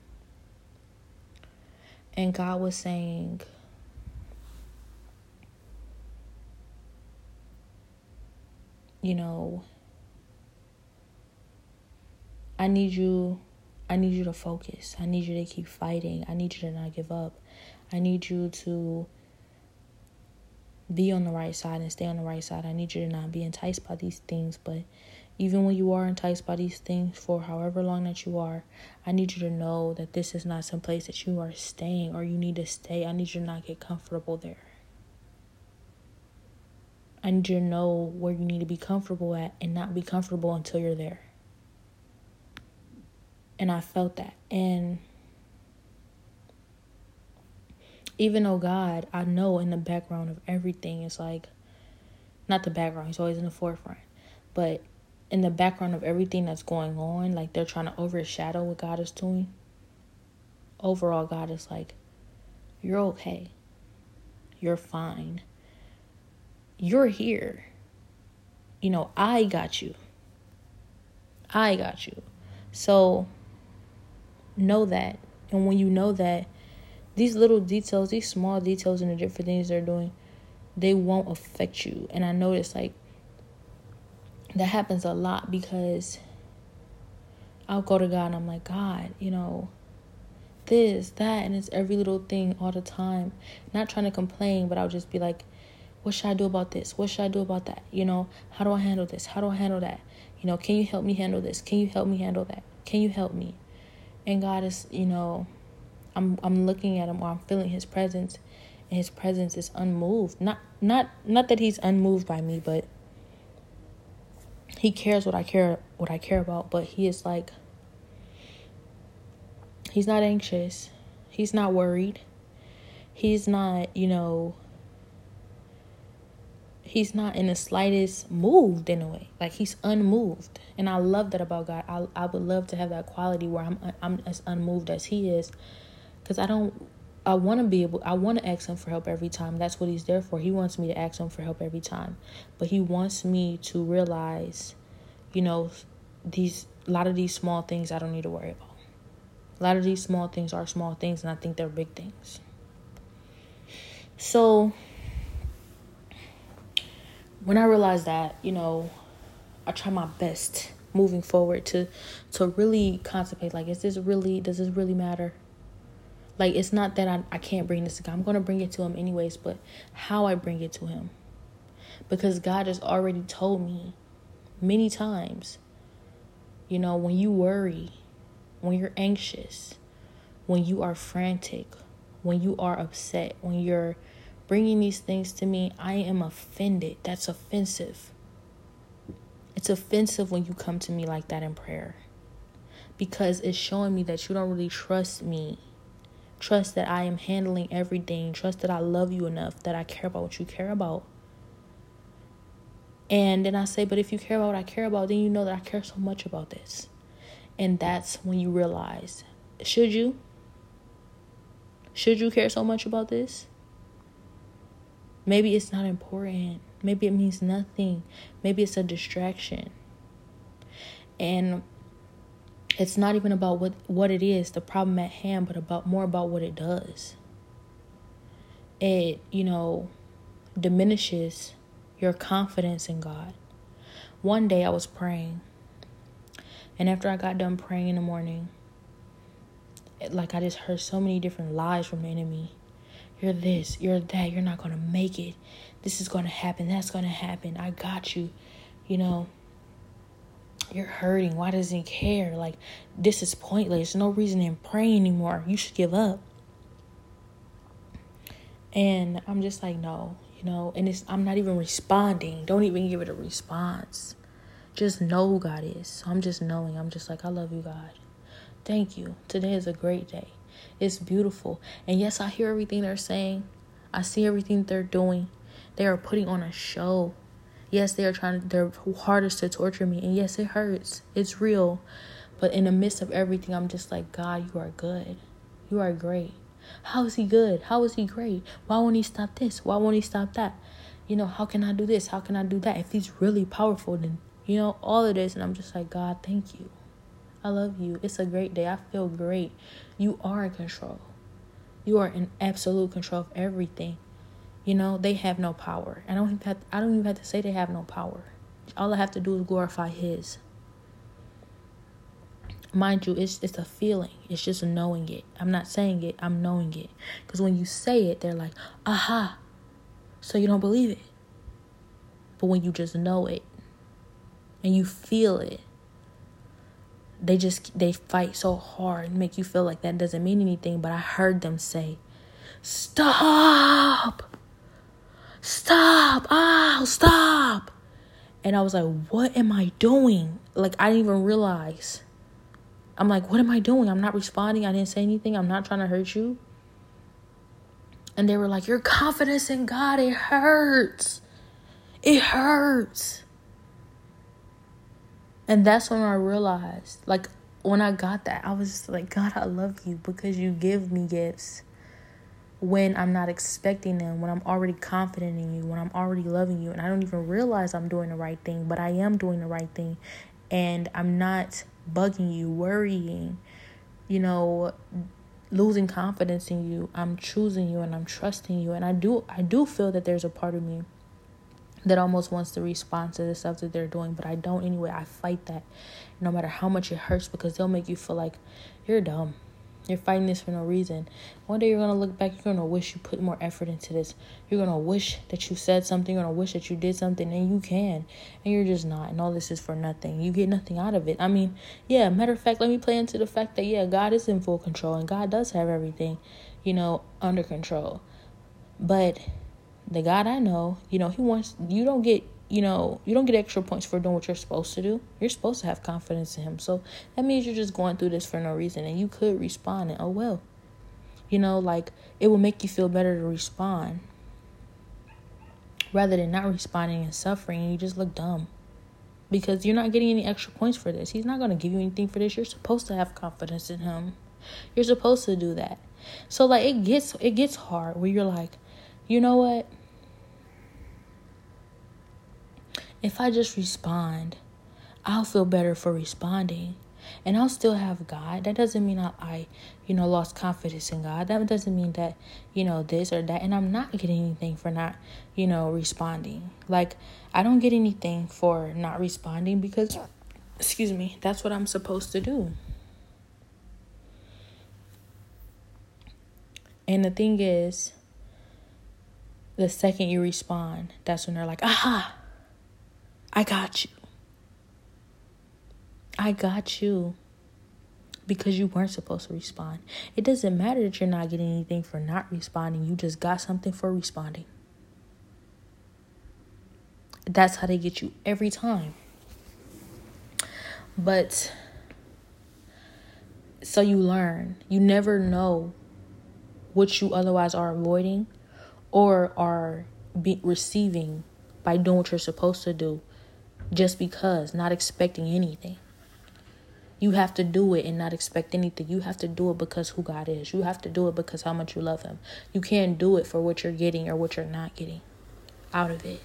And God was saying, you know, I need you I need you to focus. I need you to keep fighting. I need you to not give up. I need you to be on the right side and stay on the right side. I need you to not be enticed by these things, but even when you are enticed by these things for however long that you are, I need you to know that this is not some place that you are staying or you need to stay. I need you to not get comfortable there. I need you to know where you need to be comfortable at and not be comfortable until you're there. And I felt that. And even though God, I know in the background of everything, it's like, not the background, he's always in the forefront, but in the background of everything that's going on, like they're trying to overshadow what God is doing. Overall, God is like, you're okay. You're fine. You're here. You know, I got you. I got you. So know that. And when you know that, these little details, these small details and the different things they're doing, they won't affect you. And I notice like that happens a lot because I'll go to God and I'm like, God, you know, this, that, and it's every little thing all the time. Not trying to complain, but I'll just be like, what should I do about this? What should I do about that? You know, how do I handle this? How do I handle that? You know, can you help me handle this? Can you help me handle that? Can you help me? And God is, you know, I'm I'm looking at him or I'm feeling his presence and his presence is unmoved. Not not not that he's unmoved by me, but he cares what I care what I care about, but he is like he's not anxious. He's not worried. He's not, you know, he's not in the slightest moved in a way. Like he's unmoved. And I love that about God. I I would love to have that quality where I'm I'm as unmoved as he is cuz I don't I want to be able I want to ask him for help every time. That's what he's there for. He wants me to ask him for help every time. But he wants me to realize, you know, these a lot of these small things I don't need to worry about. A lot of these small things are small things and I think they're big things. So when I realized that, you know, I try my best moving forward to to really contemplate like is this really does this really matter? Like it's not that I, I can't bring this to God. I'm gonna bring it to him anyways, but how I bring it to him. Because God has already told me many times, you know, when you worry, when you're anxious, when you are frantic, when you are upset, when you're bringing these things to me, I am offended. That's offensive. It's offensive when you come to me like that in prayer because it's showing me that you don't really trust me Trust that I am handling everything. Trust that I love you enough that I care about what you care about. And then I say, but if you care about what I care about, then you know that I care so much about this. And that's when you realize should you? Should you care so much about this? Maybe it's not important. Maybe it means nothing. Maybe it's a distraction. And it's not even about what what it is the problem at hand but about more about what it does it you know diminishes your confidence in god one day i was praying and after i got done praying in the morning it, like i just heard so many different lies from the enemy you're this you're that you're not gonna make it this is gonna happen that's gonna happen i got you you know you're hurting. Why does he care? Like, this is pointless. no reason in praying anymore. You should give up. And I'm just like, no, you know, and it's I'm not even responding. Don't even give it a response. Just know who God is. So I'm just knowing. I'm just like, I love you, God. Thank you. Today is a great day. It's beautiful. And yes, I hear everything they're saying. I see everything they're doing. They are putting on a show. Yes, they are trying their hardest to torture me. And yes, it hurts. It's real. But in the midst of everything, I'm just like, God, you are good. You are great. How is he good? How is he great? Why won't he stop this? Why won't he stop that? You know, how can I do this? How can I do that? If he's really powerful, then, you know, all of this. And I'm just like, God, thank you. I love you. It's a great day. I feel great. You are in control. You are in absolute control of everything. You know, they have no power. I don't even have, I don't even have to say they have no power. All I have to do is glorify his. Mind you, it's it's a feeling. It's just knowing it. I'm not saying it, I'm knowing it. Because when you say it, they're like, aha. So you don't believe it. But when you just know it and you feel it, they just they fight so hard and make you feel like that doesn't mean anything but i heard them say stop! Stop! Oh stop! And i was like what am i doing? Like i didn't even realize. I'm like what am i doing? I'm not responding. I didn't say anything. I'm not trying to hurt you. And they were like your confidence in god it hurts. It hurts and that's when I realized, like, when I got that, I was like, God, I love you because you give me gifts when I'm not expecting them, when I'm already confident in you, when I'm already loving you, and I don't even realize I'm doing the right thing, but I am doing the right thing, and I'm not bugging you, worrying, you know, losing confidence in you. I'm choosing you and I'm trusting you, and I do, I do feel that there's a part of me that almost wants to respond to the stuff that they're doing, but I don't anyway. I fight that no matter how much it hurts because they'll make you feel like you're dumb. You're fighting this for no reason. One day you're gonna look back, you're gonna wish you put more effort into this. You're gonna wish that you said something, you're gonna wish that you did something, and you can. And you're just not. And all this is for nothing. You get nothing out of it. I mean, yeah, matter of fact, let me play into the fact that yeah, God is in full control and God does have everything, you know, under control. But the God I know, you know, he wants you don't get you know, you don't get extra points for doing what you're supposed to do. You're supposed to have confidence in him. So that means you're just going through this for no reason and you could respond and oh well. You know, like it will make you feel better to respond rather than not responding and suffering and you just look dumb. Because you're not getting any extra points for this. He's not going to give you anything for this. You're supposed to have confidence in him. You're supposed to do that. So like it gets it gets hard where you're like, "You know what? If I just respond, I'll feel better for responding. And I'll still have God. That doesn't mean I, I, you know, lost confidence in God. That doesn't mean that, you know, this or that. And I'm not getting anything for not, you know, responding. Like, I don't get anything for not responding because, excuse me, that's what I'm supposed to do. And the thing is, the second you respond, that's when they're like, aha, I got you. I got you because you weren't supposed to respond. It doesn't matter that you're not getting anything for not responding, you just got something for responding. That's how they get you every time. But so you learn. You never know what you otherwise are avoiding or are be- receiving by doing what you're supposed to do just because, not expecting anything. You have to do it and not expect anything. You have to do it because who God is. You have to do it because how much you love Him. You can't do it for what you're getting or what you're not getting out of it.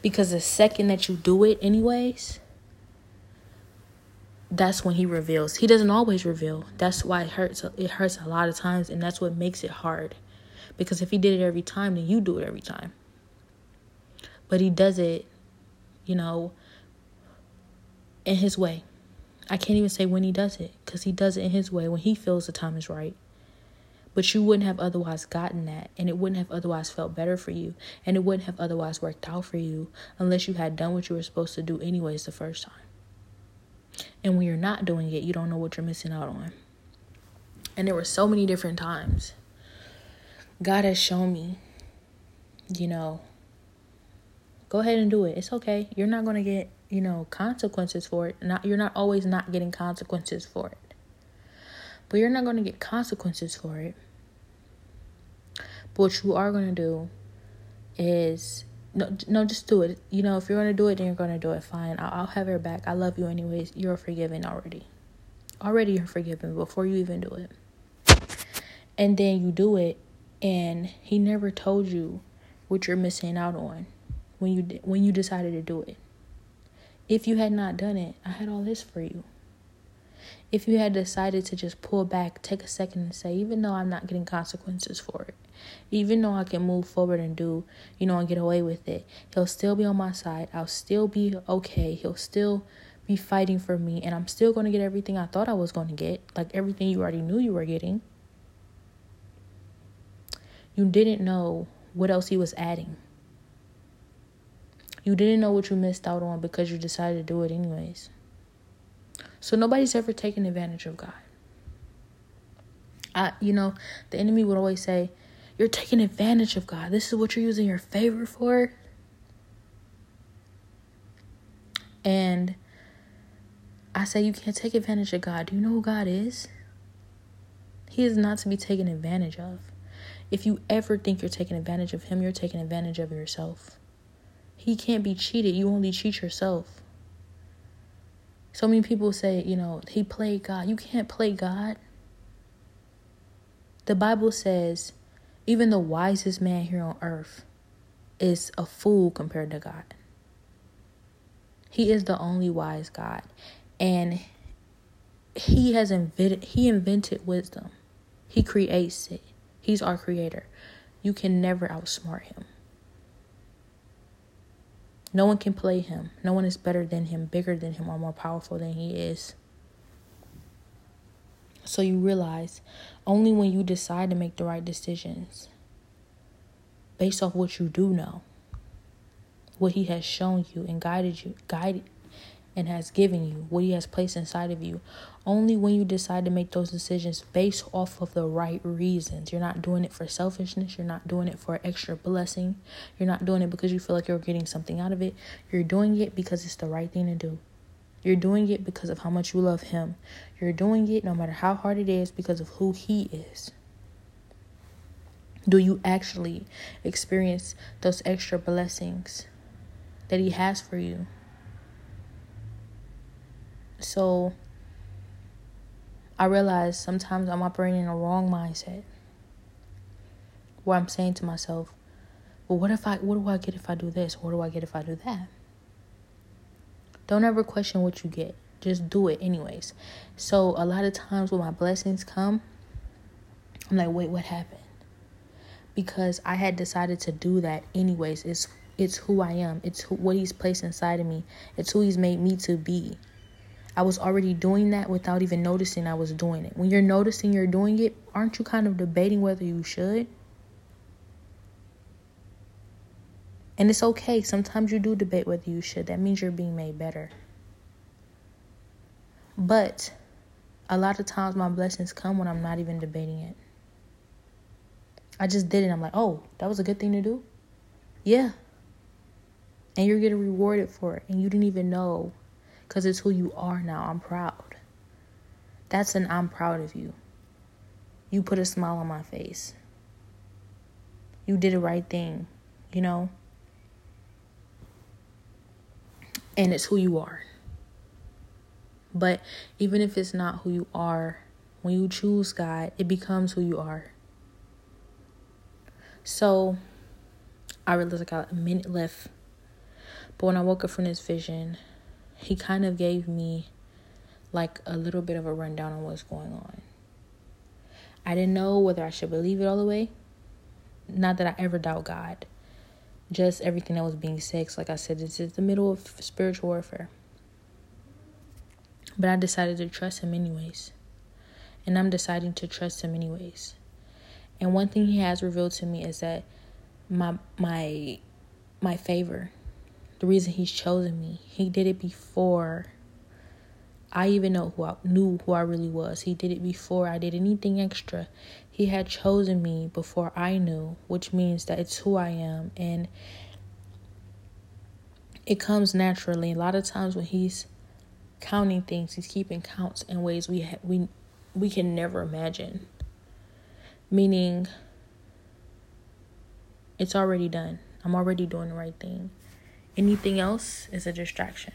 Because the second that you do it, anyways, that's when He reveals. He doesn't always reveal. That's why it hurts. It hurts a lot of times, and that's what makes it hard. Because if He did it every time, then you do it every time. But He does it you know, in his way. I can't even say when he does it because he does it in his way when he feels the time is right. But you wouldn't have otherwise gotten that, and it wouldn't have otherwise felt better for you, and it wouldn't have otherwise worked out for you unless you had done what you were supposed to do, anyways, the first time. And when you're not doing it, you don't know what you're missing out on. And there were so many different times God has shown me, you know, Go ahead and do it. It's okay. You're not going to get, you know, consequences for it. Not you're not always not getting consequences for it. But you're not going to get consequences for it. But what you are going to do is no, no, just do it. You know, if you're gonna do it, then you're gonna do it. Fine, I'll, I'll have your back. I love you anyways. You're forgiven already. Already, you're forgiven before you even do it. And then you do it, and he never told you what you're missing out on when you when you decided to do it. If you had not done it, I had all this for you. If you had decided to just pull back, take a second and say, even though I'm not getting consequences for it, even though I can move forward and do, you know, and get away with it, he'll still be on my side. I'll still be okay. He'll still be fighting for me, and I'm still going to get everything I thought I was going to get, like everything you already knew you were getting. You didn't know what else he was adding. You didn't know what you missed out on because you decided to do it anyways. So nobody's ever taken advantage of God. I, you know, the enemy would always say, You're taking advantage of God. This is what you're using your favor for. And I say, You can't take advantage of God. Do you know who God is? He is not to be taken advantage of. If you ever think you're taking advantage of Him, you're taking advantage of yourself. He can't be cheated. You only cheat yourself. So many people say, you know, he played God. You can't play God. The Bible says even the wisest man here on earth is a fool compared to God. He is the only wise God. And he has invented he invented wisdom. He creates it. He's our creator. You can never outsmart him. No one can play him. No one is better than him, bigger than him, or more powerful than he is. So you realize only when you decide to make the right decisions based off what you do know, what he has shown you and guided you, guided and has given you, what He has placed inside of you. Only when you decide to make those decisions based off of the right reasons. You're not doing it for selfishness. You're not doing it for extra blessing. You're not doing it because you feel like you're getting something out of it. You're doing it because it's the right thing to do. You're doing it because of how much you love Him. You're doing it no matter how hard it is because of who He is. Do you actually experience those extra blessings that He has for you? So I realize sometimes I'm operating in a wrong mindset where I'm saying to myself, well, what if I, what do I get if I do this? What do I get if I do that? Don't ever question what you get. Just do it anyways. So a lot of times when my blessings come, I'm like, wait, what happened? Because I had decided to do that anyways. It's it's who I am. It's who, what he's placed inside of me. It's who he's made me to be. I was already doing that without even noticing I was doing it. When you're noticing you're doing it, aren't you kind of debating whether you should? And it's okay. Sometimes you do debate whether you should. That means you're being made better. But a lot of times my blessings come when I'm not even debating it. I just did it. I'm like, oh, that was a good thing to do? Yeah. And you're getting rewarded for it. And you didn't even know because it's who you are now. I'm proud. That's an I'm proud of you. You put a smile on my face. You did the right thing, you know? And it's who you are. But even if it's not who you are, when you choose God, it becomes who you are. So I realized I got a minute left. But when I woke up from this vision, he kind of gave me like a little bit of a rundown on what's going on. I didn't know whether I should believe it all the way. Not that I ever doubt God. Just everything that was being said. Like I said, this is the middle of spiritual warfare. But I decided to trust him anyways. And I'm deciding to trust him anyways. And one thing he has revealed to me is that my my my favor the reason he's chosen me. He did it before I even know who I knew who I really was. He did it before I did anything extra. He had chosen me before I knew, which means that it's who I am and it comes naturally. A lot of times when he's counting things, he's keeping counts in ways we ha- we we can never imagine. Meaning, it's already done. I'm already doing the right thing. Anything else is a distraction.